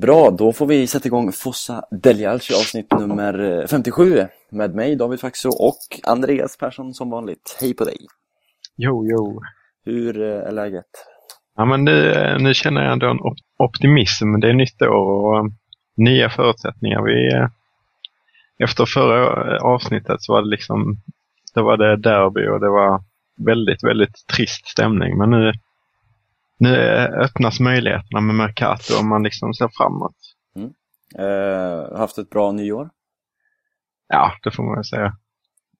Bra, då får vi sätta igång Fossa Deljalci avsnitt nummer 57 med mig David Faxo och Andreas Persson som vanligt. Hej på dig! Jo, jo. Hur eh, är läget? Ja, men nu, nu känner jag ändå en optimism. Det är nytt år och nya förutsättningar. Vi, efter förra avsnittet så var det liksom, då var det derby och det var väldigt, väldigt trist stämning. Men nu, nu öppnas möjligheterna med Mercato och man liksom ser framåt. Mm. Eh, haft ett bra nyår? Ja, det får man väl säga.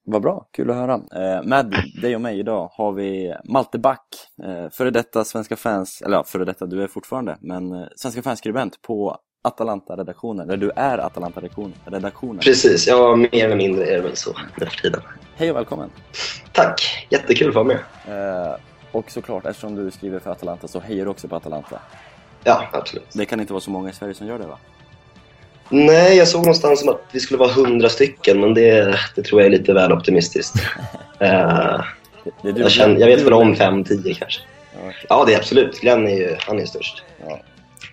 Vad bra, kul att höra. Eh, med dig och mig idag har vi Malte Back, eh, före detta Svenska fans, eller ja, före detta, du är fortfarande, men eh, Svenska fanskribent på Atalanta-redaktionen, eller du är Atalanta-redaktionen. Precis, ja mer eller mindre är det väl så nu för tiden. Hej och välkommen! Tack, jättekul att vara med. Eh, och såklart, eftersom du skriver för Atalanta så hejar du också på Atalanta. Ja, absolut. Det kan inte vara så många i Sverige som gör det va? Nej, jag såg någonstans som att vi skulle vara hundra stycken, men det, det tror jag är lite väl optimistiskt. uh, det, det jag, känner, jag vet väl om fem, tio kanske. Ja, okay. ja, det är absolut. Glenn är ju han är störst. Ja.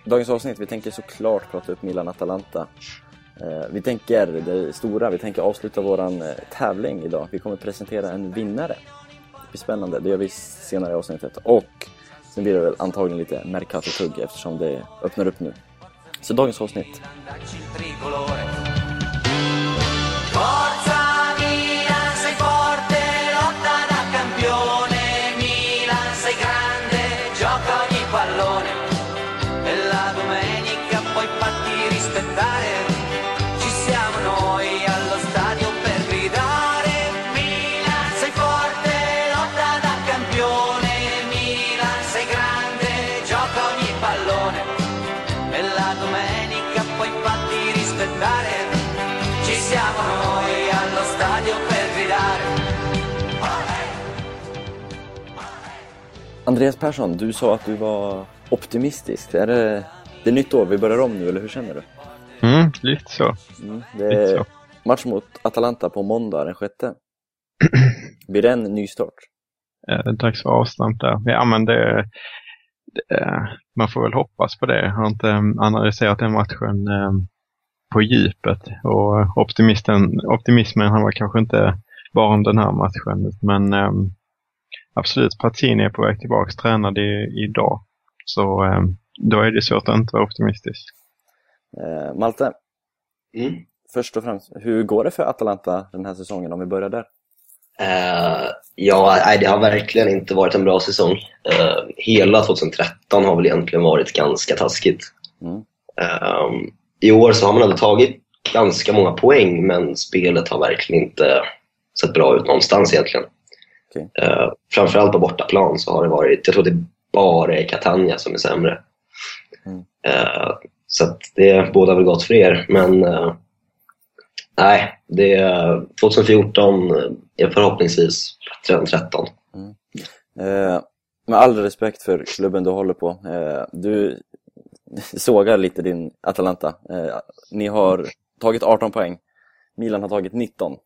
Dagens avsnitt, vi tänker såklart prata upp Milan-Atalanta. Uh, vi tänker det stora, vi tänker avsluta våran uh, tävling idag. Vi kommer presentera en vinnare. Det blir spännande, det gör vi senare i avsnittet. Och sen blir det väl antagligen lite Mercato-tugg eftersom det öppnar upp nu. Så dagens avsnitt. Andreas Persson, du sa att du var optimistisk. Är det, det är nytt år, vi börjar om nu, eller hur känner du? Mm, lite så. Mm, det är lite så. match mot Atalanta på måndag den sjätte. Blir det en ny start? Eh, dags för avstamp där. Ja, men det, det, man får väl hoppas på det. Jag har inte analyserat den matchen eh, på djupet och optimisten, optimismen han var kanske inte bara om den här matchen. Men eh, absolut, Patini är på väg tillbaka, tränade idag. Så eh, då är det svårt att inte vara optimistisk. Eh, Malte, mm. först och främst, hur går det för Atalanta den här säsongen om vi börjar där? Uh, ja, nej, det har verkligen inte varit en bra säsong. Uh, hela 2013 har väl egentligen varit ganska taskigt. Mm. Uh, I år så har man ändå tagit ganska många poäng, men spelet har verkligen inte sett bra ut någonstans egentligen. Okay. Uh, framförallt på bortaplan så har det varit, jag tror det bara är Catania som är sämre. Mm. Uh, så det båda väl gott för er, men uh, nej, det, 2014 är förhoppningsvis bättre än 13. Mm. Eh, med all respekt för klubben du håller på, eh, du sågar lite din Atalanta. Eh, ni har tagit 18 poäng, Milan har tagit 19.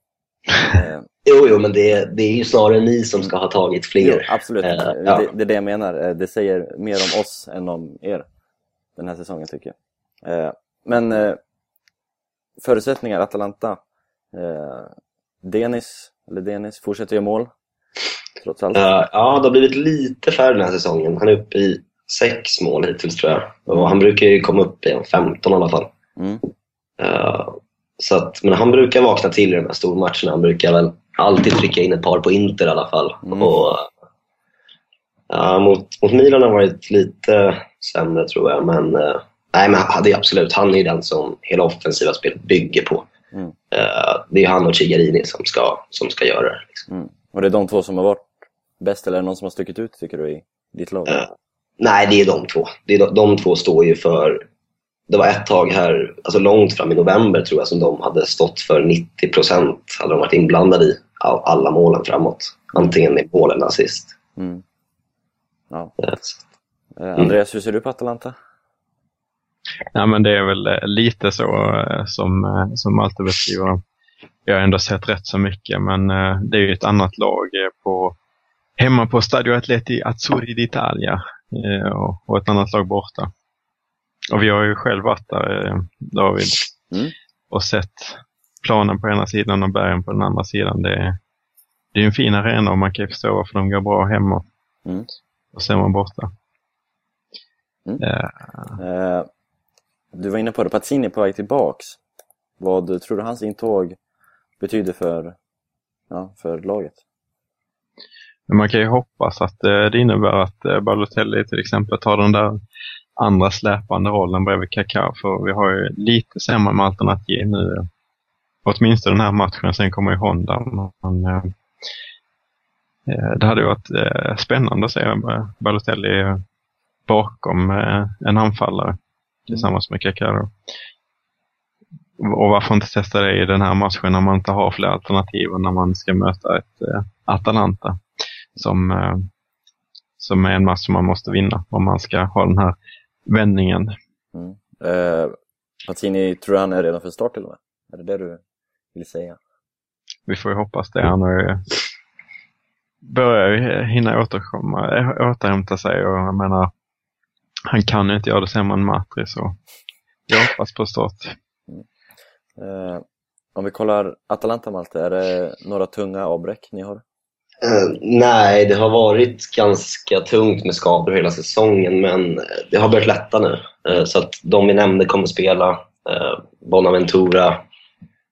Eh, jo, jo, men det, det är ju snarare ni som ska ha tagit fler. Jo, absolut, eh, ja. det, det, är det jag menar. Eh, det säger mer om oss än om er den här säsongen tycker jag. Eh, men eh, förutsättningar, Atalanta. Eh, Denis, eller Denis, fortsätter göra mål. Trots allt. ja, det har blivit lite färre den här säsongen. Han är uppe i sex mål hittills tror jag. Och han brukar ju komma upp i 15 i alla fall. Mm. Så att, men han brukar vakna till i de här stormatcherna. Han brukar väl alltid trycka in ett par på Inter i alla fall. Mm. Och, ja, mot, mot Milan har varit lite sämre tror jag. Men, eh, nej, men det är absolut, han är den som hela offensiva spelet bygger på. Mm. Uh, det är han och Cigarini som ska, som ska göra det. Liksom. Mm. Och det är de två som har varit bäst, eller är det någon som har stuckit ut tycker du i ditt lag? Uh, nej, det är de två. Det är de, de två står ju för det var ett tag här, alltså långt fram i november tror jag, som de hade stått för 90 procent, hade de varit inblandade i, av alla målen framåt. Antingen i mål eller assist. Mm. Ja. Yes. Eh, Andreas, hur ser du på Atalanta? Ja, men det är väl eh, lite så eh, som, som alltid beskriver Jag har ändå sett rätt så mycket, men det är ju ett annat lag på, hemma på Stadio Atleti Azzurri d'Italia och ett annat lag borta. Och vi har ju själv varit där, eh, David, mm. och sett planen på ena sidan och bergen på den andra sidan. Det är, det är en fin arena och man kan ju förstå varför de går bra hemma. Mm. Och sen var borta. Mm. Uh, du var inne på det, Pazzini är på väg tillbaks. Vad tror du hans intåg betyder för, ja, för laget? Man kan ju hoppas att det innebär att Balotelli till exempel tar den där andra släpande rollen bredvid Kaká. För vi har ju lite sämre med alternativ nu. Åtminstone den här matchen, sen kommer ju Honda. Men, eh, eh det hade ju varit eh, spännande att se eh, Balotelli bakom eh, en anfallare tillsammans med Kaká. Och varför inte testa det i den här matchen när man inte har fler alternativ och när man ska möta ett eh, Atalanta som, eh, som är en match som man måste vinna om man ska ha den här vändningen. Mm. Eh, tror du han är redan för start till och med? Är det det du vill säga? Vi får ju hoppas det. Han har ju börjar hinna återkomma, eh, återhämta sig och jag menar, han kan ju inte göra det sämre än Matri så jag hoppas på start. Mm. Eh, om vi kollar Atalanta Malte, är det några tunga avbräck ni har? Uh, nej, det har varit ganska tungt med skador hela säsongen men det har börjat lätta nu. Uh, så att de vi nämnde kommer spela. Uh, Bonaventura.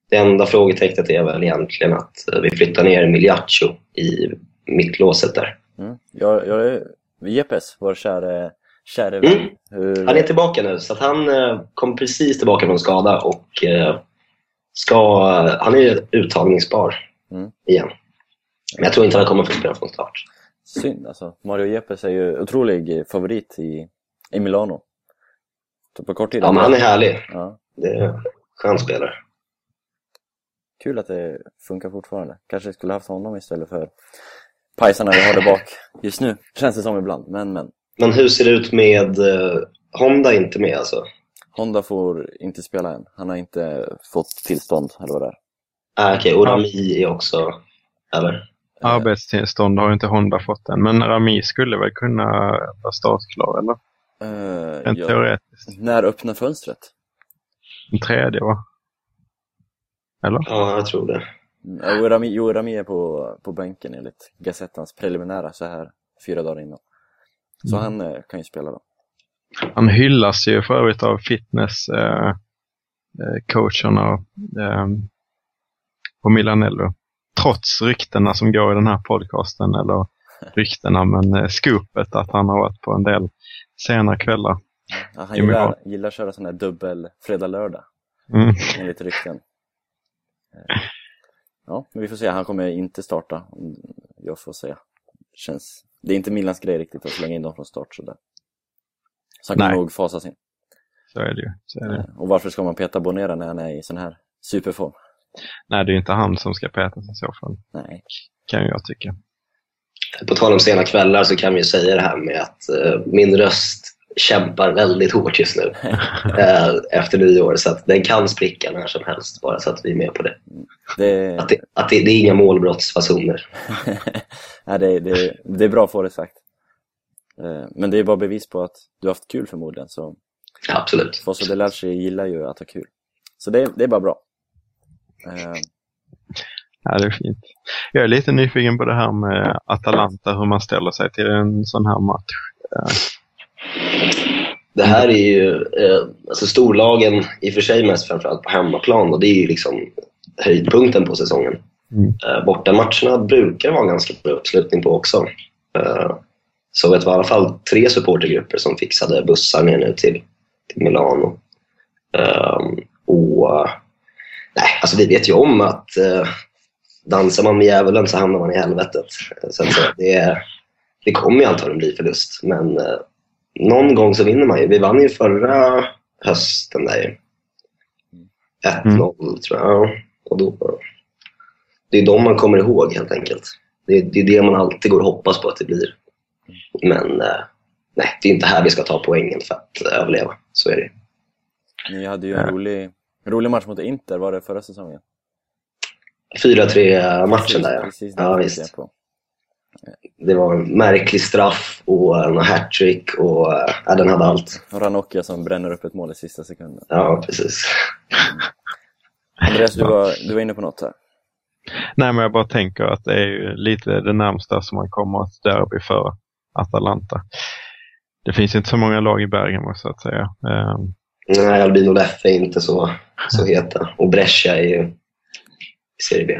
Det enda frågetecknet är väl egentligen att vi flyttar ner Miliaccio i mittlåset där. Mm. Jag, jag är Jepes, vår käre, käre vän. Mm. Hur... Han är tillbaka nu, så att han kom precis tillbaka från skada och ska, han är uttagningsbar mm. igen. Men jag tror inte han kommer få spela från start. Synd alltså. Mario Jepes är ju otrolig favorit i, i Milano. Så på kort tid. Ja, men han är härlig. Ja. Det är en skön spelare. Kul att det funkar fortfarande. Kanske skulle haft honom istället för pajsarna vi har där bak just nu. Känns det som ibland, men men. Men hur ser det ut med uh, Honda inte med alltså? Honda får inte spela än. Han har inte fått tillstånd eller vad det är. Ah, Okej, okay. och Rami är också, eller? Arbetstillstånd har inte Honda fått än, men Rami skulle väl kunna vara startklar, eller? Uh, ja. teoretiskt. När öppnar fönstret? Den tredje, va? Eller? Ja, jag tror det. Mm, jo, Rami, jo, Rami är på, på bänken enligt Gazettans preliminära så här fyra dagar innan. Så mm. han eh, kan ju spela då. Han hyllas ju för övrigt av fitnesscoacherna eh, eh, eh, på Milanello trots ryktena som går i den här podcasten, eller ryktena, men eh, scoopet att han har varit på en del sena kvällar. Ja, han gillar, gillar att köra sån här dubbel fredag-lördag, mm. enligt rykten. Eh, ja, men vi får se. Han kommer inte starta, jag får säga. Känns... Det är inte Milans grej riktigt att slänga in dem från start sådär. Så han kan nog fasas in. Så är det ju. Så är det. Eh, och varför ska man peta Bonera när han är i sån här superform? Nej, det är inte han som ska petas i så fall. Nej. Kan jag tycka. På tal om sena kvällar så kan vi säga det här med att uh, min röst kämpar väldigt hårt just nu uh, efter nyår. Så att den kan spricka när som helst, bara så att vi är med på det. det... Att, det, att det, det är inga målbrottsfasoner. Nej, det, det, det är bra att få det sagt. Uh, men det är bara bevis på att du har haft kul förmodligen. Så Absolut. Fosso Delarci gillar ju att ha kul. Så det, det är bara bra. Eh, ja, det är fint. Jag är lite nyfiken på det här med Atalanta, hur man ställer sig till en sån här match. Eh, det här är ju eh, alltså storlagen, i och för sig mest framförallt på hemmaplan och det är ju liksom höjdpunkten på säsongen. Mm. Bortamatcherna brukar vara ganska bra uppslutning på också. Så det var i alla fall tre supportergrupper som fixade bussar ner nu till, till Milano. Och Nej, alltså vi vet ju om att eh, dansar man med djävulen så hamnar man i helvetet. Så att, det, det kommer ju antagligen bli förlust, men eh, någon gång så vinner man ju. Vi vann ju förra hösten där 1-0 mm. tror jag. Och då, det är de man kommer ihåg helt enkelt. Det, det är det man alltid går och hoppas på att det blir. Men eh, nej, det är inte här vi ska ta poängen för att överleva. Så är det. Ni hade ju en rolig Rolig match mot Inter var det förra säsongen. 4-3 matchen där ja. Precis, ja, visst. På. det var en märklig straff och en hattrick och ja, den hade allt. Ranocchia som bränner upp ett mål i sista sekunden. Ja, precis. Andreas, du var, du var inne på något här. Nej, men jag bara tänker att det är lite det närmsta som man kommer ett derby för Atalanta. Det finns inte så många lag i Bergamo så att säga. Um... Nej, Albino Leffe är inte så, så heta. Och Brescia är ju i Serie B.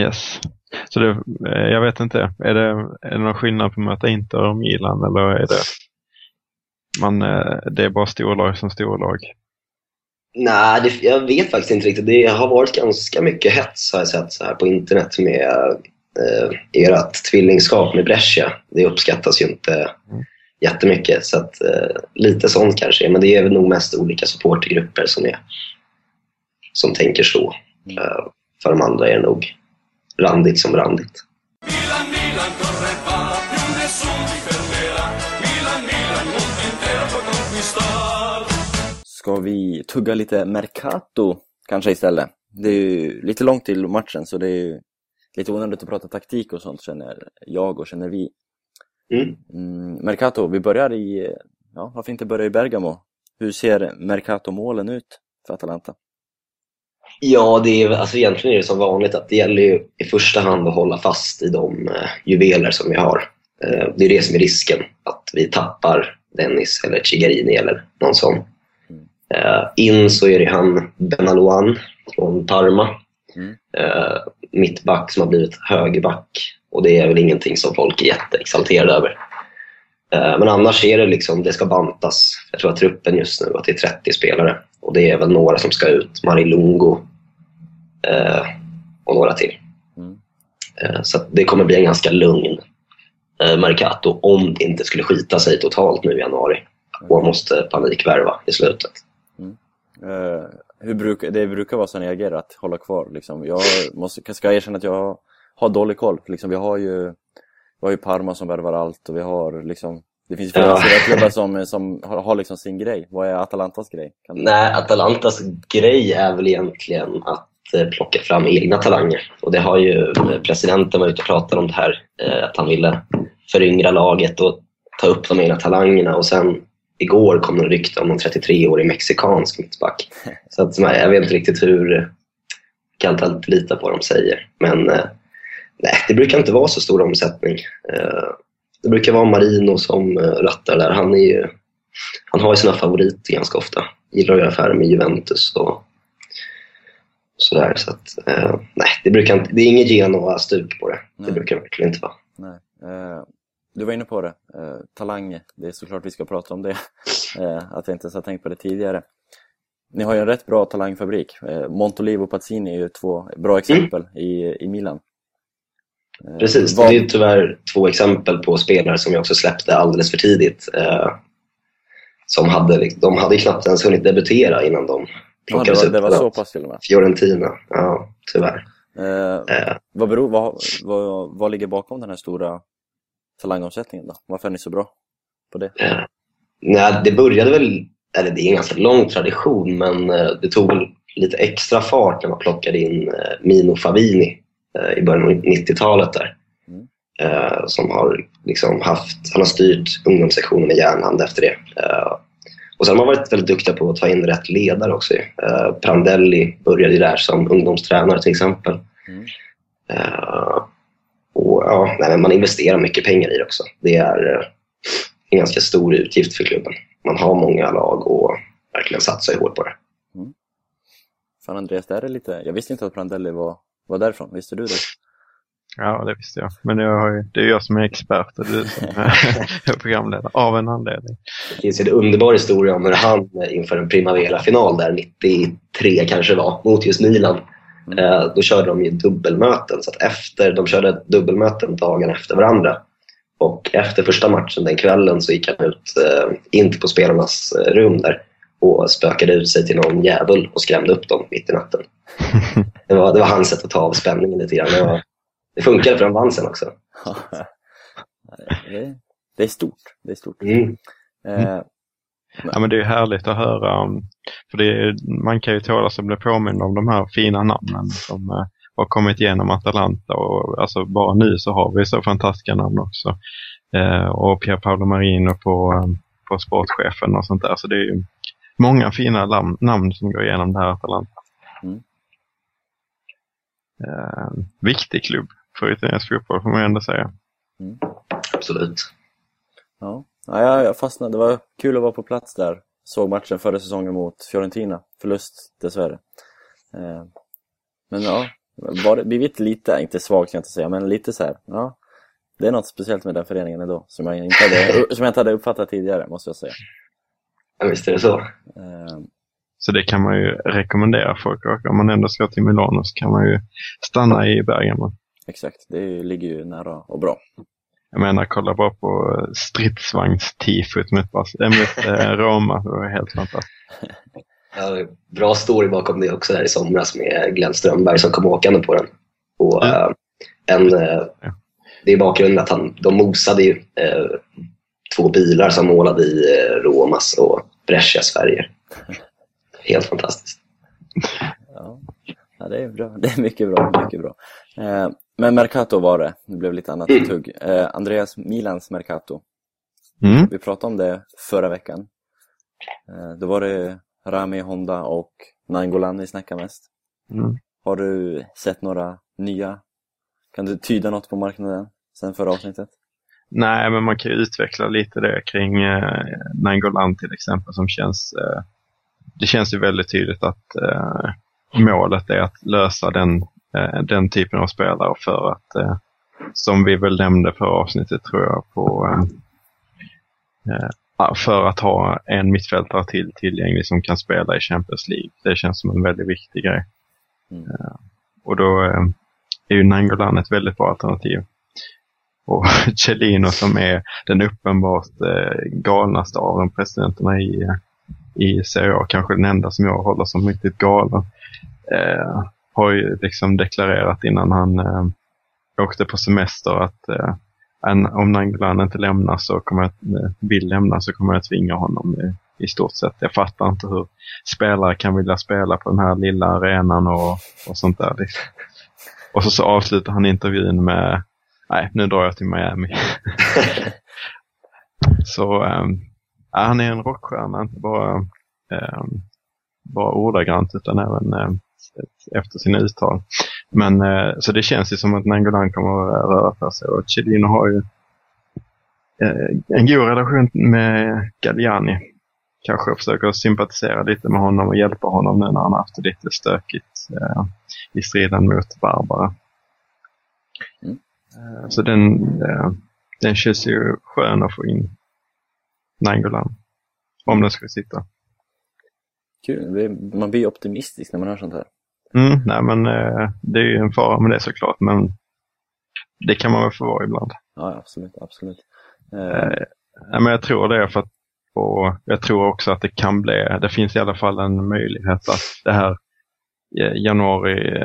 Yes. Så det, eh, jag vet inte, är det, är det någon skillnad på att möta Inter och Milan eller är det, man, eh, det är bara storlag som storlag? Nej, det, jag vet faktiskt inte riktigt. Det har varit ganska mycket hets har jag sett så här på internet med eh, ert tvillingskap med Brescia. Det uppskattas ju inte mm. Jättemycket. Så att, eh, lite sånt kanske. Men det är väl nog mest olika supportergrupper som, är, som tänker så. Mm. Eh, för de andra är det nog randigt som randigt. Ska vi tugga lite Mercato kanske istället? Det är ju lite långt till matchen så det är ju lite onödigt att prata taktik och sånt känner jag och känner vi. Mm. Mm, Mercato, vi börjar i, ja varför inte börja i Bergamo? Hur ser Mercato-målen ut för Atalanta? Ja, det är, alltså egentligen är det som vanligt att det gäller ju i första hand att hålla fast i de eh, juveler som vi har. Eh, det är det som är risken, att vi tappar Dennis eller Chigarini eller någon sån. Eh, in så är det han Benalouan från Parma. Mm. Eh, mittback som har blivit högerback. Och det är väl ingenting som folk är jätteexalterade över. Eh, men annars är det liksom, det ska bantas. Jag tror att truppen just nu att det är 30 spelare. Och det är väl några som ska ut. Marilungo eh, och några till. Mm. Eh, så det kommer bli en ganska lugn eh, Mercato om det inte skulle skita sig totalt nu i januari och måste panikvärva i slutet. Mm. Hur bruk, det brukar vara så när jag agerar, att hålla kvar. Liksom. Jag måste, ska erkänna att jag har dålig koll. Liksom, vi, har ju, vi har ju Parma som värvar allt och vi har liksom det finns flera ja. klubbar som, som har, har liksom sin grej. Vad är Atalantas grej? Kan Nej, Atalantas grej är väl egentligen att eh, plocka fram egna talanger. Och det har ju eh, presidenten varit ute och pratat om det här, eh, att han ville föryngra laget och ta upp de egna talangerna. Och sen igår kom det rykte om en 33-årig mexikansk mittback. Så att, jag vet inte riktigt hur, kan inte lita på vad de säger. Men nej, det brukar inte vara så stor omsättning. Det brukar vara Marino som rattar där. Han, är ju, han har ju sina favoriter ganska ofta. Gillar att göra affärer med Juventus och sådär. Så att, eh, nej, det, brukar inte, det är inget Genoa-stuk på det. Nej. Det brukar det verkligen inte vara. Nej. Eh, du var inne på det. Eh, talang, det är såklart vi ska prata om det. Eh, att jag inte ens har tänkt på det tidigare. Ni har ju en rätt bra talangfabrik. Eh, Montolivo och Pazzini är ju två bra exempel mm. i, i Milan. Eh, Precis, Vad... det är tyvärr två exempel på spelare som jag också släppte alldeles för tidigt. Eh, som hade, de hade knappt ens hunnit debutera innan de plockades ja, det var, upp. Det var så pass till och med? Fiorentina, ja tyvärr. Eh, eh. Vad, beror, vad, vad, vad ligger bakom den här stora talangomsättningen då? Varför är ni så bra på det? Eh, nej, det började väl, eller det är en ganska lång tradition, men det tog väl lite extra fart när man plockade in Mino Favini i början av 90-talet där. Mm. Eh, som har liksom haft, han har styrt ungdomssektionen med järnhand efter det. Eh, och sen har man varit väldigt duktiga på att ta in rätt ledare också. Prandelli började ju där som ungdomstränare till exempel. Mm. och ja, nej, man investerar mycket pengar i det också. Det är en ganska stor utgift för klubben. Man har många lag och verkligen satsar hårt på det. Mm. Fan Andreas, det är lite... jag visste inte att Prandelli var var därifrån, visste du det? Ja, det visste jag. Men jag har ju, det är jag som är expert och du som är programledare, av en anledning. Det finns en underbar historia om hur han inför en Primavera-final där 93 kanske var, mot just Milan. Mm. Eh, då körde de ju dubbelmöten, så att efter, de körde dubbelmöten dagen efter varandra. Och efter första matchen den kvällen så gick han ut, eh, in på spelarnas eh, rum där och spökade ut sig till någon djävul och skrämde upp dem mitt i natten. det, var, det var hans sätt att ta av spänningen lite grann. Det, var, det funkade för de vann sen också. det, är stort. Det är stort. Mm. Eh, ja, men det är härligt att höra. För det är, man kan ju tåla sig bli påmind om de här fina namnen som eh, har kommit igenom Atalanta och alltså bara nu så har vi så fantastiska namn också. Eh, och Pier Paolo Marino på, på sportchefen och sånt där. Så det är ju många fina namn, namn som går igenom det här Atalanta. Mm. Eh, viktig klubb för italiensk fotboll får man ändå säga. Mm. Absolut. Ja. ja, jag fastnade. Det var kul att vara på plats där. Såg matchen förra säsongen mot Fiorentina. Förlust dessvärre. Eh, men ja, var det, blivit lite, inte svagt kan jag inte säga, men lite så här, ja. Det är något speciellt med den föreningen ändå, som jag inte hade, som jag inte hade uppfattat tidigare, måste jag säga. Ja, visst är det så. Eh, så det kan man ju rekommendera folk. Om man ändå ska till Milano så kan man ju stanna i Bergamo. Exakt, det ligger ju nära och bra. Jag menar, kolla bara på stridsvagnstifot mot, mot eh, Roma. Det var helt fantastiskt. Ja, bra story bakom det också där i somras med Glenn Strömberg som kom åkande på den. Och, mm. äh, en, äh, det är bakgrunden att han, de mosade ju äh, två bilar som målade i Romas och Brescias färger. Helt fantastiskt. Ja. ja, det är bra. Det är mycket bra. Mycket bra. Eh, men Mercato var det. Det blev lite annat mm. tugg. Eh, Andreas Milans Mercato. Mm. Vi pratade om det förra veckan. Eh, då var det Rami Honda och Nangolan vi snackade mest. Mm. Har du sett några nya? Kan du tyda något på marknaden sen förra avsnittet? Nej, men man kan ju utveckla lite det kring eh, Nangolan till exempel som känns eh, det känns ju väldigt tydligt att eh, målet är att lösa den, eh, den typen av spelare för att, eh, som vi väl nämnde för avsnittet tror jag, på, eh, eh, för att ha en mittfältare till tillgänglig som kan spela i Champions League. Det känns som en väldigt viktig grej. Mm. Och då är ju Nangolan ett väldigt bra alternativ. Och Celino som är den uppenbart eh, galnaste av de presidenterna i i Serie A, kanske den enda som jag håller som riktigt galen. Eh, har ju liksom deklarerat innan han eh, åkte på semester att eh, en, om Nangolan inte lämnar så kommer jag, eh, vill lämna så kommer jag tvinga honom i, i stort sett. Jag fattar inte hur spelare kan vilja spela på den här lilla arenan och, och sånt där. Liksom. Och så, så avslutar han intervjun med Nej, nu drar jag till Miami. så um, Ja, han är en rockstjärna, inte bara, eh, bara ordagrant utan även eh, efter sina uttal. Men eh, så det känns ju som att Nangolan kommer att röra på sig och Chilino har ju eh, en god relation med Galliani. Kanske försöker sympatisera lite med honom och hjälpa honom nu när han haft det lite stökigt eh, i striden mot Barbara. Eh, så den, eh, den känns ju skön att få in Nangolan. Om den skulle sitta. Kul, man blir optimistisk när man hör sånt här. Mm, nej men eh, det är ju en fara med det såklart, men det kan man väl få vara ibland. Ja, absolut, absolut. Eh, men jag tror det för att och jag tror också att det kan bli, det finns i alla fall en möjlighet att det här januari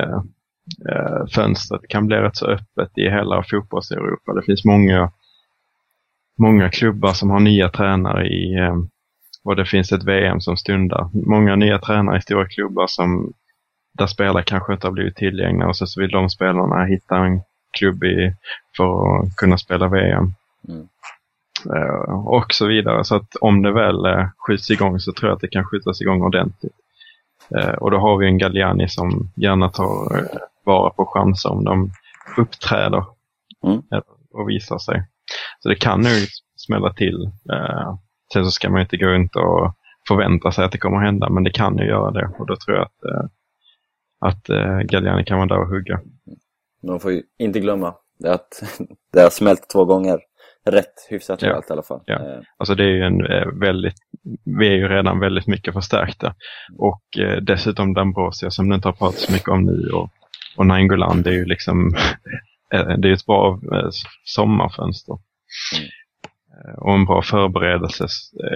eh, fönstret kan bli rätt så öppet i hela fotbolls-Europa. Det finns många många klubbar som har nya tränare i eh, och det finns ett VM som stundar. Många nya tränare i stora klubbar som där spelare kanske inte har blivit tillgängliga och så, så vill de spelarna hitta en klubb i, för att kunna spela VM. Mm. Uh, och så vidare. Så att om det väl uh, skjuts igång så tror jag att det kan skjutas igång ordentligt. Uh, och då har vi en Galliani som gärna tar vara på chanser om de uppträder mm. och visar sig. Så det kan nog smälla till. Eh, sen så ska man inte gå runt och förvänta sig att det kommer att hända, men det kan ju göra det. Och då tror jag att, eh, att eh, Galliani kan vara där och hugga. Man får ju inte glömma att det har smält två gånger rätt hyfsat ja. i alla fall. Ja. Eh. Alltså det är ju en eh, väldigt, vi är ju redan väldigt mycket förstärkta. Och eh, dessutom Dambrosia som det inte har pratat så mycket om nu och, och Nainggolan, det är ju liksom Eh, det är ett bra eh, sommarfönster. Mm. Eh, och en bra förberedelse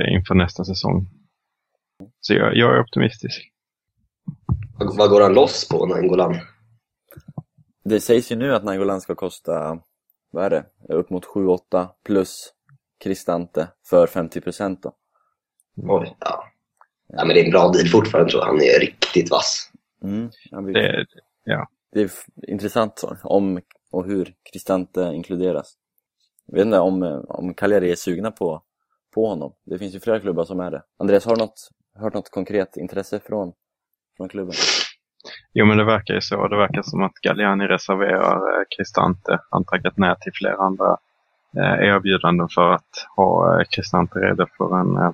inför nästa säsong. Så jag, jag är optimistisk. Vad går han loss på, Nangolan? Det sägs ju nu att Nangolan ska kosta, vad är det, upp mot 7-8 plus Cristante för 50 procent då. Oj, ja. ja. men det är en bra deal fortfarande tror jag. Han är riktigt vass. Mm, blir... det, ja. Det är intressant om och hur Cristante inkluderas. Jag vet inte om, om Cagliari är sugna på, på honom. Det finns ju flera klubbar som är det. Andreas, har du något, hört något konkret intresse från, från klubben? Jo, men det verkar ju så. Det verkar som att Galliani reserverar eh, Cristante. Han tackat nej till flera andra eh, erbjudanden för att ha eh, Cristante redo för en, eh,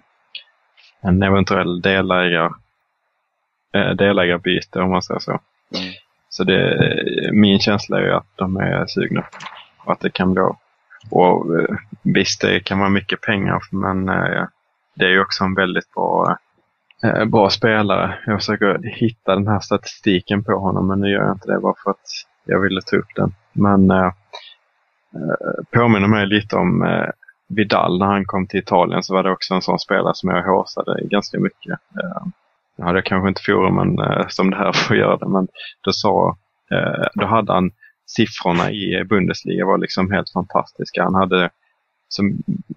en eventuell delägar, eh, delägarbyte om man säger så. Mm. Så det, min känsla är att de är sugna och att det kan bli Och eh, visst, det kan vara mycket pengar, men eh, det är ju också en väldigt bra, eh, bra spelare. Jag försöker hitta den här statistiken på honom, men nu gör jag inte det bara för att jag ville ta upp den. Men eh, påminner mig lite om Vidal när han kom till Italien så var det också en sån spelare som jag håsade ganska mycket nu hade jag kanske inte forumen eh, som det här att göra det, men då sa, eh, då hade han siffrorna i Bundesliga var liksom helt fantastiska. Han hade så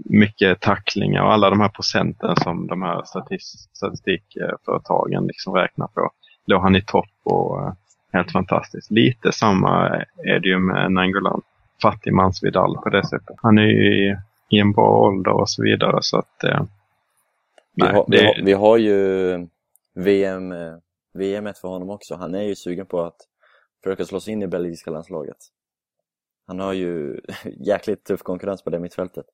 mycket tacklingar och alla de här procenten som de här statistikföretagen liksom räknar på. Låg han i topp och eh, helt fantastiskt. Lite samma är det ju med Nangolan. Fattigmans Vidal på det sättet. Han är ju i, i en bra ålder och så vidare så att eh, vi, har, det... vi, har, vi har ju VM, eh, VM för honom också. Han är ju sugen på att försöka slå sig in i belgiska landslaget. Han har ju jäkligt tuff konkurrens på det mittfältet.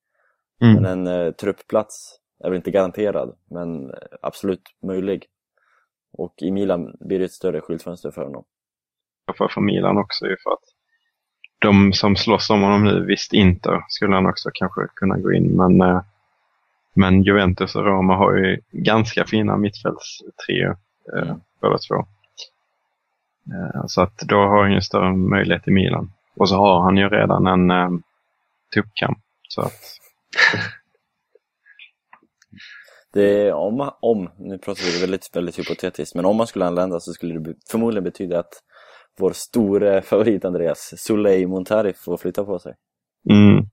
Mm. Men en eh, truppplats är väl inte garanterad, men eh, absolut möjlig. Och i Milan blir det ett större skyltfönster för honom. För, för Milan också ju för att de som slåss om honom nu, visst inte skulle han också kanske kunna gå in, men eh, men Juventus och Roma har ju ganska fina mittfältstrio eh, mm. båda två. Eh, så att då har han ju större möjlighet i Milan. Och så har han ju redan en eh, tuppkamp. Så att... det är, om, om, nu pratar vi väldigt, väldigt hypotetiskt, men om man skulle anlända så skulle det förmodligen betyda att vår store favorit Andreas, Soleil Montari, får flytta på sig. Mm.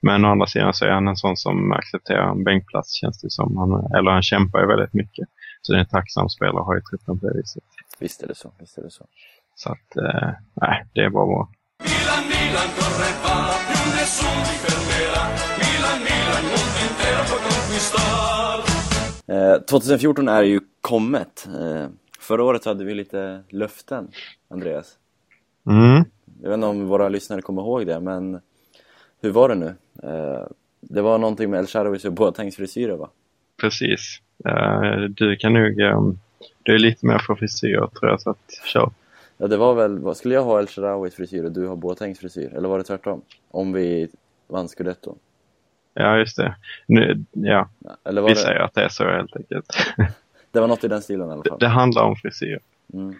Men å andra sidan så är han en sån som accepterar en bänkplats känns det som. Han, eller han kämpar ju väldigt mycket. Så det är en tacksam spelare att ha i truppen på det viset. Visst är det så. Visst är det så. Så att, eh, nej, det är bara bra. Milan, Milan. Eh, 2014 är ju kommet. Eh, förra året hade vi lite löften, Andreas. Mm. Jag vet inte om våra lyssnare kommer ihåg det, men hur var det nu? Eh, det var någonting med El Shaarawy och Boatengs frisyrer va? Precis. Eh, du kan nog... Um, du är lite mer för frisyr tror jag, så att kör. Ja, det var väl... Skulle jag ha El Shaarawis frisyr och du har Boatengs frisyr? Eller var det tvärtom? Om vi vann Scudetto? Ja, just det. Nu, ja, Eller var vi det... säger att det är så helt enkelt. det var något i den stilen i alla fall. Det, det handlar om frisyr. Mm.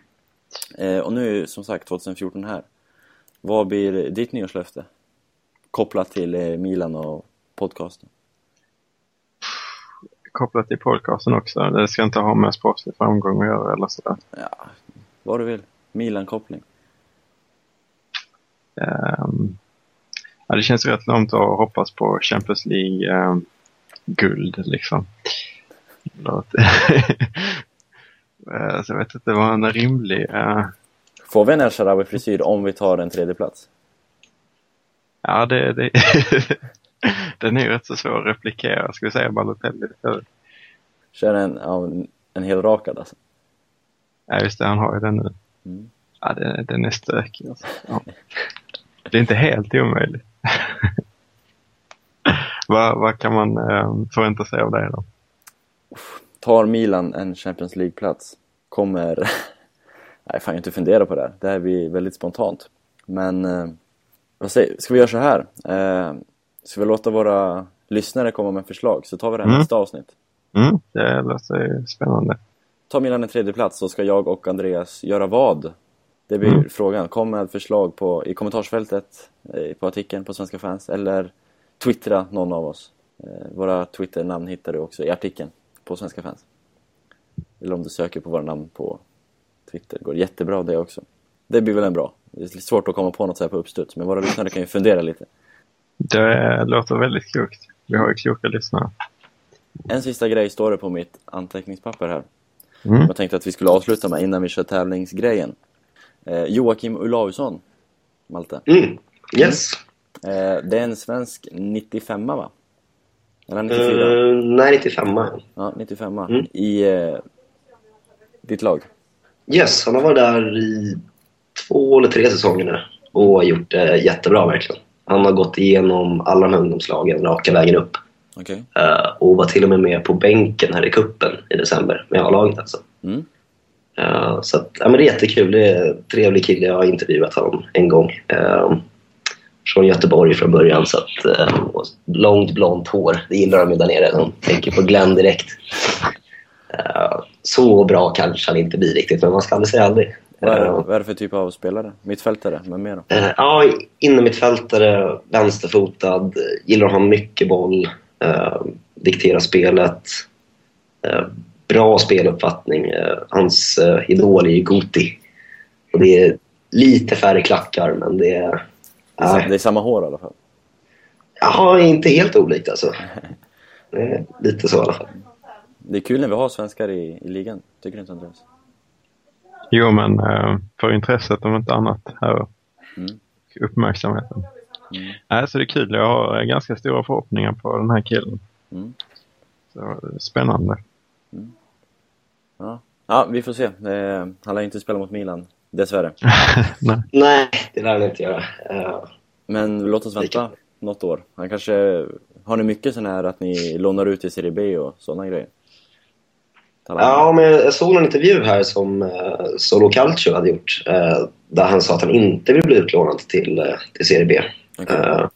Eh, och nu är som sagt 2014 här. Vad blir ditt nyårslöfte? Kopplat till eh, Milan och podcasten? Kopplat till podcasten också? Det ska inte ha med sportslig framgång att göra eller sådär? Ja, vad du vill. Milan-koppling. Um, ja, det känns rätt långt att hoppas på Champions League-guld um, liksom. Eh, så jag vet inte, det var en rimlig... Uh... Får vi en El Sharawi-frisyr om vi tar en tredje plats? Ja, det, det den är rätt så svår att replikera. Ska vi säga Balotelli Kör en, ja, en hel rakad alltså? Ja, just det. Han har ju den nu. Mm. Ja, den, den är stökig alltså. Ja. Det är inte helt omöjligt. vad, vad kan man eh, förvänta sig av dig då? Tar Milan en Champions League-plats kommer... Nej, fan jag inte fundera på det här. Det här blir väldigt spontant. Men eh, vad säger, ska vi göra så här? Eh, ska vi låta våra lyssnare komma med förslag så tar vi det mm. nästa avsnitt? Mm, det låter spännande. Ta Milan en tredje plats så ska jag och Andreas göra vad? Det blir mm. frågan. Kom med förslag på, i kommentarsfältet eh, på artikeln på Svenska fans eller twittra någon av oss. Eh, våra Twitter-namn hittar du också i artikeln på Svenska fans. Eller om du söker på våra namn på Twitter. Det går jättebra det också. Det blir väl en bra. Det är svårt att komma på något så här på uppstuds, men våra lyssnare kan ju fundera lite. Det låter väldigt klokt. Vi har ju kloka lyssnare. En sista grej står det på mitt anteckningspapper här. Mm. Jag tänkte att vi skulle avsluta med innan vi kör tävlingsgrejen. Eh, Joakim Olausson, Malte. Mm. Yes. Eh, det är en svensk 95 va? Eller 94? Uh, nej, 95 Ja, 95 mm. I eh, ditt lag? Yes, han har varit där i två eller tre säsonger nu och gjort det jättebra verkligen. Han har gått igenom alla de ungdomslagen raka vägen upp. Okay. Uh, och var till och med med på bänken här i kuppen i december med A-laget alltså. Mm. Uh, så att, ja, men det är jättekul. Det är en trevlig kille. Jag har intervjuat honom en gång. Uh, från Göteborg från början. Så att, långt blont hår, det gillar de ju där nere. De tänker på Glenn direkt. så bra kanske han inte blir riktigt, men man ska aldrig säga aldrig. Vad är, vad är det för typ av spelare? Mittfältare, men mer då? Ja, innermittfältare, vänsterfotad, gillar att ha mycket boll, diktera spelet bra speluppfattning. Eh, hans uh, idol är ju Guti. Och det är lite färre klackar, men det är... Uh, det är samma hår i alla fall? Ja, inte helt olikt alltså. Det är lite så i alla fall. Det är kul när vi har svenskar i, i ligan, tycker du inte Andreas? Jo, men uh, för intresset om inte annat här. Mm. Uppmärksamheten. Mm. Alltså det är kul, jag har ganska stora förhoppningar på den här killen. Mm. Så, spännande. Mm. Ja. ja, vi får se. Eh, han lär inte spela mot Milan, dessvärre. Nej. Nej, det lär han inte göra. Uh, Men låt oss vänta något år. Han kanske... Har ni mycket sån här att ni lånar ut i Serie B och sådana grejer? Ja, men jag såg en intervju här som uh, Solo Calcio hade gjort. Uh, där han sa att han inte vill bli utlånad till, uh, till Serie B. Okay.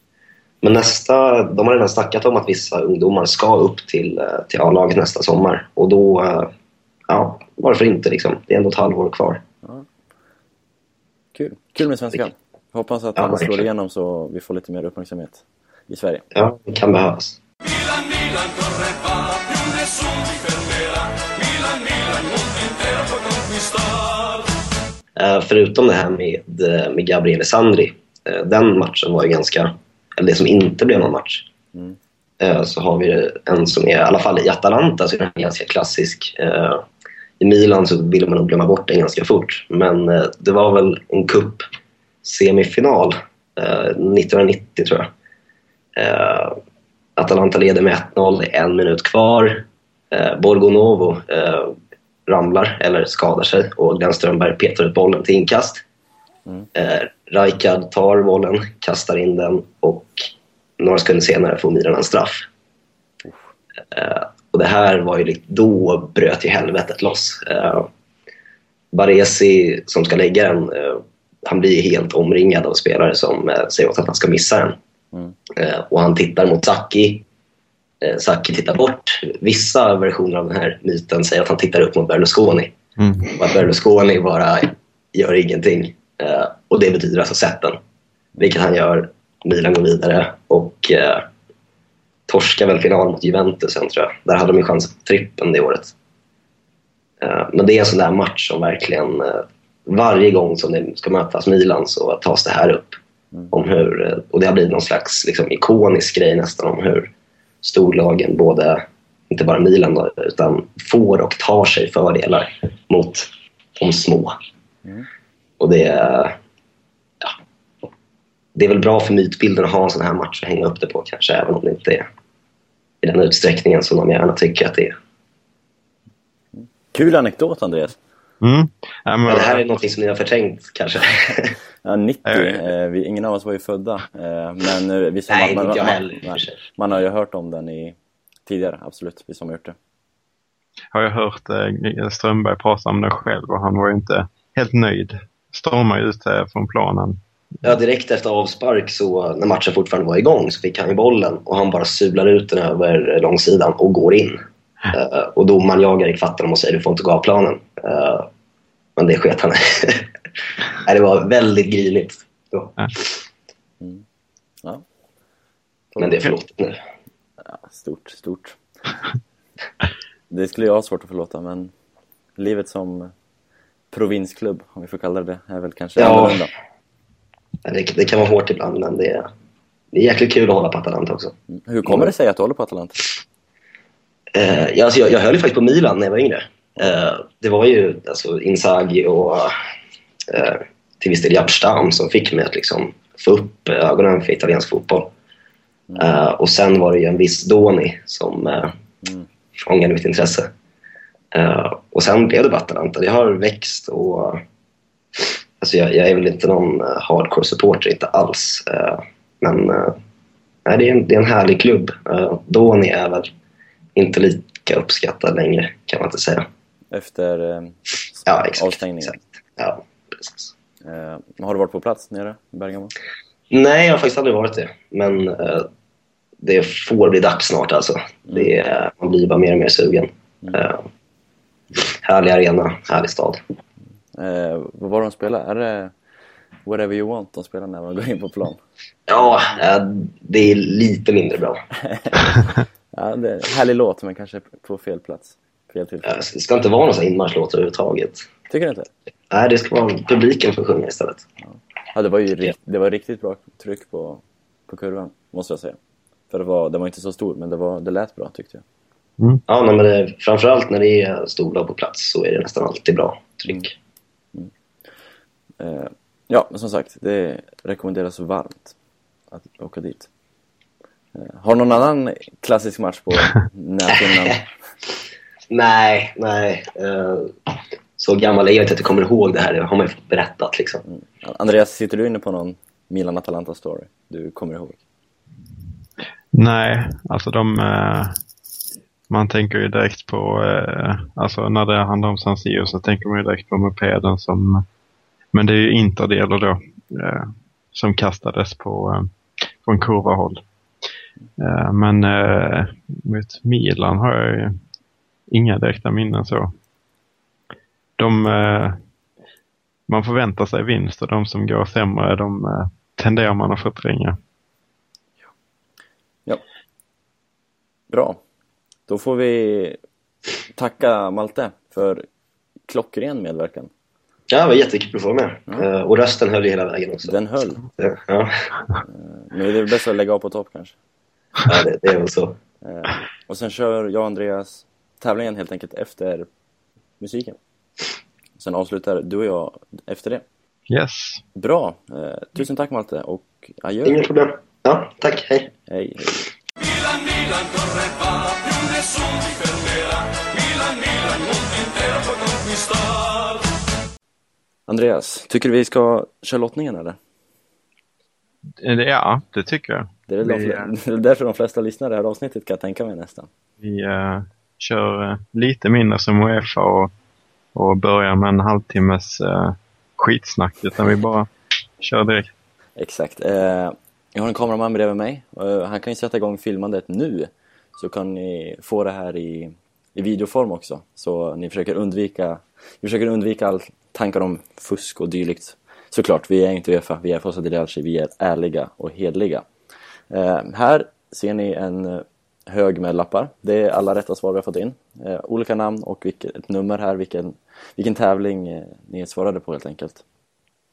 Men nästa, de har redan snackat om att vissa ungdomar ska upp till, till A-laget nästa sommar. Och då, ja, varför inte liksom? Det är ändå ett halvår kvar. Ja. Kul. Kul med svenska. Hoppas att ja, han slår igenom så vi får lite mer uppmärksamhet i Sverige. Ja, det kan behövas. Uh, förutom det här med, eh, med Gabriele Sandri, uh, den matchen var ju ganska, eller det som inte blev någon match. Mm. Så har vi en som är, i alla fall i Atalanta, så är den ganska klassisk i Milan så ville man nog glömma bort den ganska fort. Men eh, det var väl en cup semifinal eh, 1990 tror jag. Eh, Atalanta leder med 1-0, det är en minut kvar. Eh, Borgonovo eh, ramlar eller skadar sig och Glenn Strömberg petar ut bollen till inkast. Mm. Eh, Rijkaard tar bollen, kastar in den och några sekunder senare får Milan en straff. Eh, och det här var ju, då bröt ju helvetet loss. Uh, Baresi som ska lägga den, uh, han blir helt omringad av spelare som uh, säger åt att han ska missa den. Mm. Uh, och han tittar mot Saki. Uh, Saki tittar bort. Vissa versioner av den här myten säger att han tittar upp mot Berlusconi. Mm. Och att Berlusconi bara gör ingenting. och det betyder alltså sätten. Vilket han gör. Milan går vidare och torskade väl finalen mot Juventus sen tror jag. Där hade de ju chans på trippen det året. Eh, men det är en sån där match som verkligen, eh, varje gång som det ska mötas Milan så tas det här upp. Mm. Om hur, eh, och det har blivit någon slags liksom, ikonisk grej nästan om hur storlagen, både, inte bara Milan då, utan får och tar sig fördelar mot de små. Mm. Och det, ja, det är väl bra för mytbilden att ha en sån här match att hänga upp det på kanske, även om det inte är i den utsträckningen som de gärna tycker att det är. Kul anekdot, Andreas. Mm. Ja, men... det här är något som ni har förträngt kanske? ja, 90. Eh, vi, ingen av oss var ju födda. Eh, men eh, vi som Nej, man, inte jag heller. Man, man, har ju hört om den i, tidigare, absolut. Vi som har gjort det. Har jag hört eh, Strömberg prata om det själv och han var ju inte helt nöjd. Stormade ut eh, från planen Ja, direkt efter avspark, så, när matchen fortfarande var igång, så fick han ju bollen och han bara sular ut den över långsidan och går in. Uh, och domaren jagar ifatt honom och säger du får inte gå av planen. Uh, men det sket han Det var väldigt grinigt. Mm. Ja. Men det är förlåtet nu. Ja, stort, stort. det skulle jag ha svårt att förlåta, men livet som provinsklubb, om vi får kalla det är väl kanske ja. annorlunda. Det, det, kan vara hårt ibland, men det är, det är jäkligt kul att hålla på Atalanta också. Mm. Hur kommer det sig att du håller på Atalanta? Eh, jag, alltså jag, jag höll ju faktiskt på Milan när jag var yngre. Eh, det var ju alltså, Inzaghi och eh, till viss del Japp Stam som fick mig att liksom få upp ögonen för italiensk fotboll. Mm. Uh, och sen var det ju en viss Doni som uh, mm. fångade mitt intresse. Uh, och sen blev det Atalanta. Det har växt och alltså jag, jag, är väl inte någon hardcore supporter, inte alls. men nej, det, är en, det är en härlig klubb. Doni är väl inte lika uppskattad längre kan man inte säga. Efter ja, exakt, avstängningen? Exakt. Ja, precis. har du varit på plats nere i Bergamo? Nej, jag har faktiskt aldrig varit det. Men uh, det får bli dags snart alltså. Mm. Det, man blir bara mer och mer sugen. Mm. Uh, härlig arena, härlig stad. Uh, vad var de spelade? Är det Whatever You Want de spelar när man går in på plan? Ja, det är lite mindre bra. ja, det är härlig låt men kanske på fel plats. Fel tillfälle. Det ska inte vara någon inmarschlåt överhuvudtaget. Tycker du inte? Nej, det ska vara publiken som sjunger istället. Ja. Ja, det var ju det var riktigt bra tryck på, på kurvan, måste jag säga. För det var, den var inte så stor, men det, var, det lät bra tyckte jag. Mm. Ja, men det, framförallt när det är storlag på plats så är det nästan alltid bra tryck. Mm. Mm. Eh, ja, men som sagt, det rekommenderas varmt att åka dit. Eh, har någon annan klassisk match på näthinnan? nej, nej. Eh, så gammal är jag inte att jag kommer ihåg det här. Det har man ju fått berättat liksom. Mm. Andreas, sitter du inne på någon Milan-Atalanta-story du kommer ihåg? Nej, alltså de... Eh, man tänker ju direkt på... Eh, alltså när det handlar om San Siro så tänker man ju direkt på mopeden som... Men det är ju Interdelar då. Eh, som kastades på, från kurvahåll. Men mot Milan har jag ju inga direkta minnen så de, eh, man förväntar sig vinst och de som går sämre de eh, tenderar man att förtränga. Ja. Bra. Då får vi tacka Malte för klockren medverkan. Ja, det var jättekul att få med. Ja. Eh, och rösten höll ju hela vägen också. Den höll. Ja. Men det är bäst att lägga av på topp kanske. Ja, det, det är väl så. Och sen kör jag och Andreas tävlingen helt enkelt efter musiken. Sen avslutar du och jag efter det. Yes. Bra. Eh, tusen tack Malte och adjö. Inga problem. Ja, tack. Hej. Hej, hej. Milan, Milan, correva, più nessuno mi fermerà. Milan, Milan, mondo intero può conquistar. Andreas, tycker du vi ska köra lottningen eller? Eh, ja, det tycker jag. Det är, vi, de, därför de flesta lyssnar det här avsnittet kan jag tänka mig nästan. Vi uh, kör uh, lite mindre som Uefa och och börja med en halvtimmes eh, skitsnack utan vi bara kör direkt. Exakt. Eh, jag har en kameraman bredvid mig. Eh, han kan ju sätta igång filmandet nu så kan ni få det här i, i videoform också. Så ni försöker undvika, vi försöker undvika all tankar om fusk och dylikt. Såklart, vi är inte Uefa, vi är Fossa Delialci, vi är ärliga och hedliga. Eh, här ser ni en eh, hög med lappar. Det är alla rätta svar vi har fått in. Eh, olika namn och vilket nummer här, vilken, vilken tävling eh, ni svarade på helt enkelt.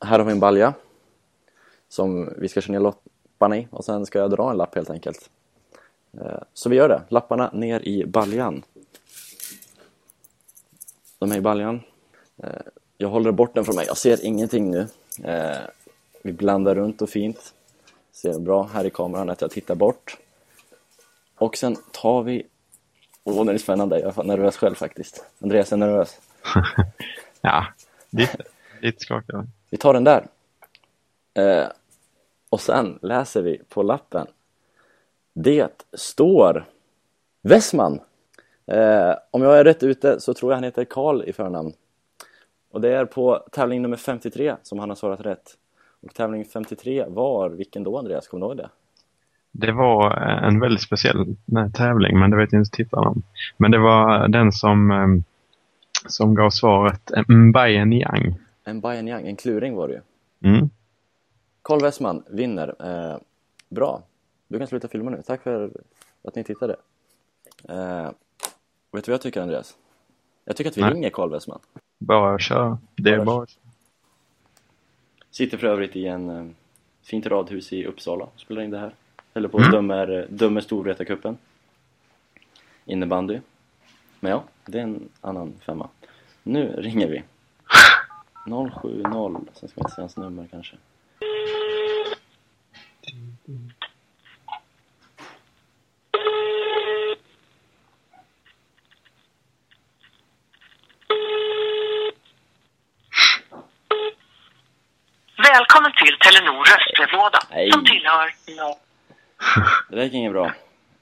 Här har vi en balja som vi ska köra ner lapparna i och sen ska jag dra en lapp helt enkelt. Eh, så vi gör det, lapparna ner i baljan. De är i baljan. Eh, jag håller bort den från mig, jag ser ingenting nu. Eh, vi blandar runt och fint. Ser bra här i kameran att jag tittar bort. Och sen tar vi... Åh, oh, det är spännande. Jag är nervös själv faktiskt. Andreas är nervös. ja, lite, lite skakad. Vi tar den där. Eh, och sen läser vi på lappen. Det står Westman. Eh, om jag är rätt ute så tror jag han heter Karl i förnamn. Och det är på tävling nummer 53 som han har svarat rätt. Och tävling 53 var, vilken då Andreas? Kommer du ihåg det? Det var en väldigt speciell nej, tävling, men det vet inte tittarna om. Men det var den som, ehm, som gav svaret Mbaye Niang. Mbaye Niang, en kluring var det ju. Mm. Carl Westman vinner. Eh, bra. Du kan sluta filma nu. Tack för att ni tittade. Eh, vet du vad jag tycker Andreas? Jag tycker att vi Nej. ringer Carl Westman. Bara kör. Det är bara Sitter för övrigt i en eh, fint radhus i Uppsala spelar in det här. Eller på mm. dömer, dömer Storvreta-cupen. Innebandy. Men ja, det är en annan femma. Nu ringer vi. 070, sen ska vi inte säga hans nummer kanske. Välkommen till Telenor röstbrevlåda som tillhör... Det där gick inget bra.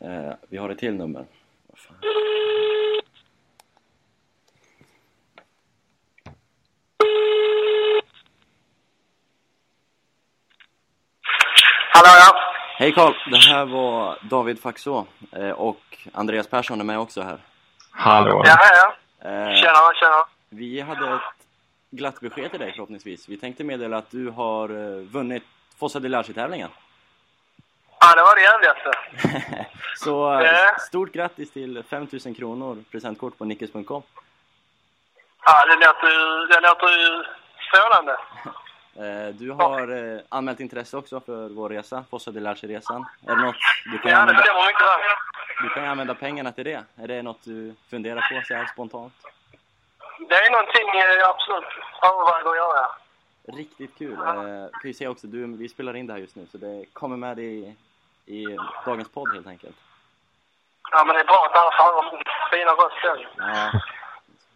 Eh, vi har ett till nummer. Vad fan. Hallå ja. Hej Karl, det här var David Faxå eh, och Andreas Persson är med också här. Hallå. Ja, ja. Eh, Tjena, tjena. vi hade ett glatt besked till dig förhoppningsvis. Vi tänkte meddela att du har eh, vunnit Fossa Delarci-tävlingen. Ja, det var det jävligaste. Så Ja. stort grattis till 5000 kronor presentkort på nickes.com. Ja, det låter ju, det låter ju strålande. Eh, du har eh, anmält intresse också för vår resa, Fossa Delarci-resan. Är det något du kan, Ja, det använda, du kan använda pengarna till det? Är det något du funderar på så här spontant? Det är någonting jag absolut överväger att göra. Riktigt kul. Eh, kan ju säga också, du, vi spelar in det här just nu så det kommer med i, i dagens podd helt enkelt. Ja, men det är bra att alla får höra fina röst sen. Ja,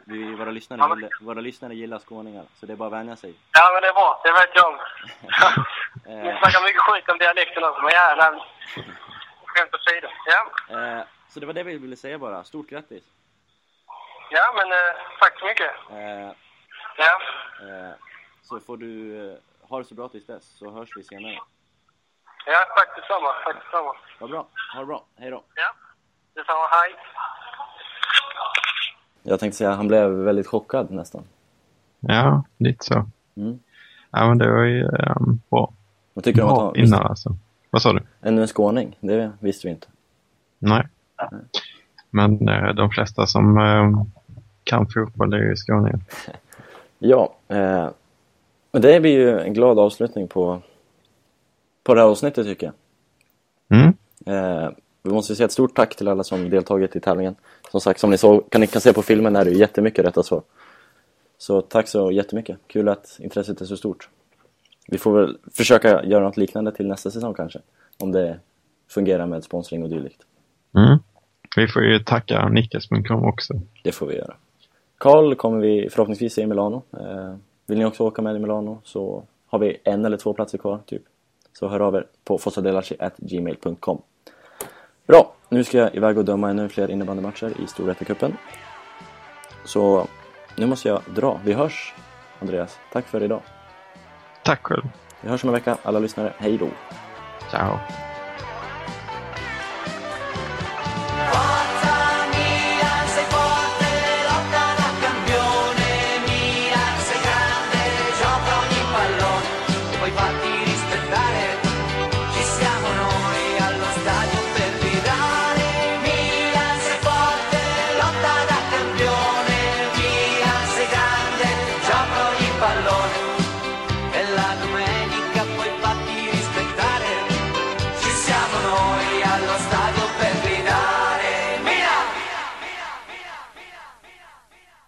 vi, våra, lyssnare gillar, våra lyssnare gillar skåningar så det är bara att vänja sig. Ja, men det är bra. Det vet jag om. Ni snackar mycket skit om dialekten också, men ja, nej. Skämt åsido. Ja. eh, så det var det vi ville säga bara. Stort grattis! ja, men eh, tack så mycket. Eh, Ja. eh, så får du eh, ha det så bra tills dess så hörs vi senare. Ja, tack detsamma. Tack detsamma. Vad bra, ha det bra, hej då! Ja. Detsamma. Hej. Jag tänkte säga, han blev väldigt chockad nästan. Ja, lite så. Mm. Ja, men det var ju um, bra. Vad tycker du om att Bra ha innan alltså. Vad sa du? ännu en skåning? Det visste vi inte. Nej. Men eh, de flesta som eh, kan fotboll är ju skåningar. Ja, eh, men det blir ju en glad avslutning på, på det här avsnittet tycker jag. Mm. Eh, vi måste säga ett stort tack till alla som deltagit i tävlingen. Som sagt, som ni, såg, kan, ni kan se på filmen är det jättemycket rätta svar. Så tack så jättemycket. Kul att intresset är så stort. Vi får väl försöka göra något liknande till nästa säsong kanske. Om det fungerar med sponsring och dylikt. Mm. Vi får ju tacka Nickes.com också. Det får vi göra. Karl kommer vi förhoppningsvis se i Milano. Eh, vill ni också åka med i Milano så har vi en eller två platser kvar typ. Så hör av er på fossadelarci.gmail.com Bra, nu ska jag iväg och döma ännu fler innebandymatcher i Storvreta-cupen. Så nu måste jag dra. Vi hörs Andreas. Tack för idag. Tack själv. Vi hörs om en vecka alla lyssnare. Hej då! Ciao.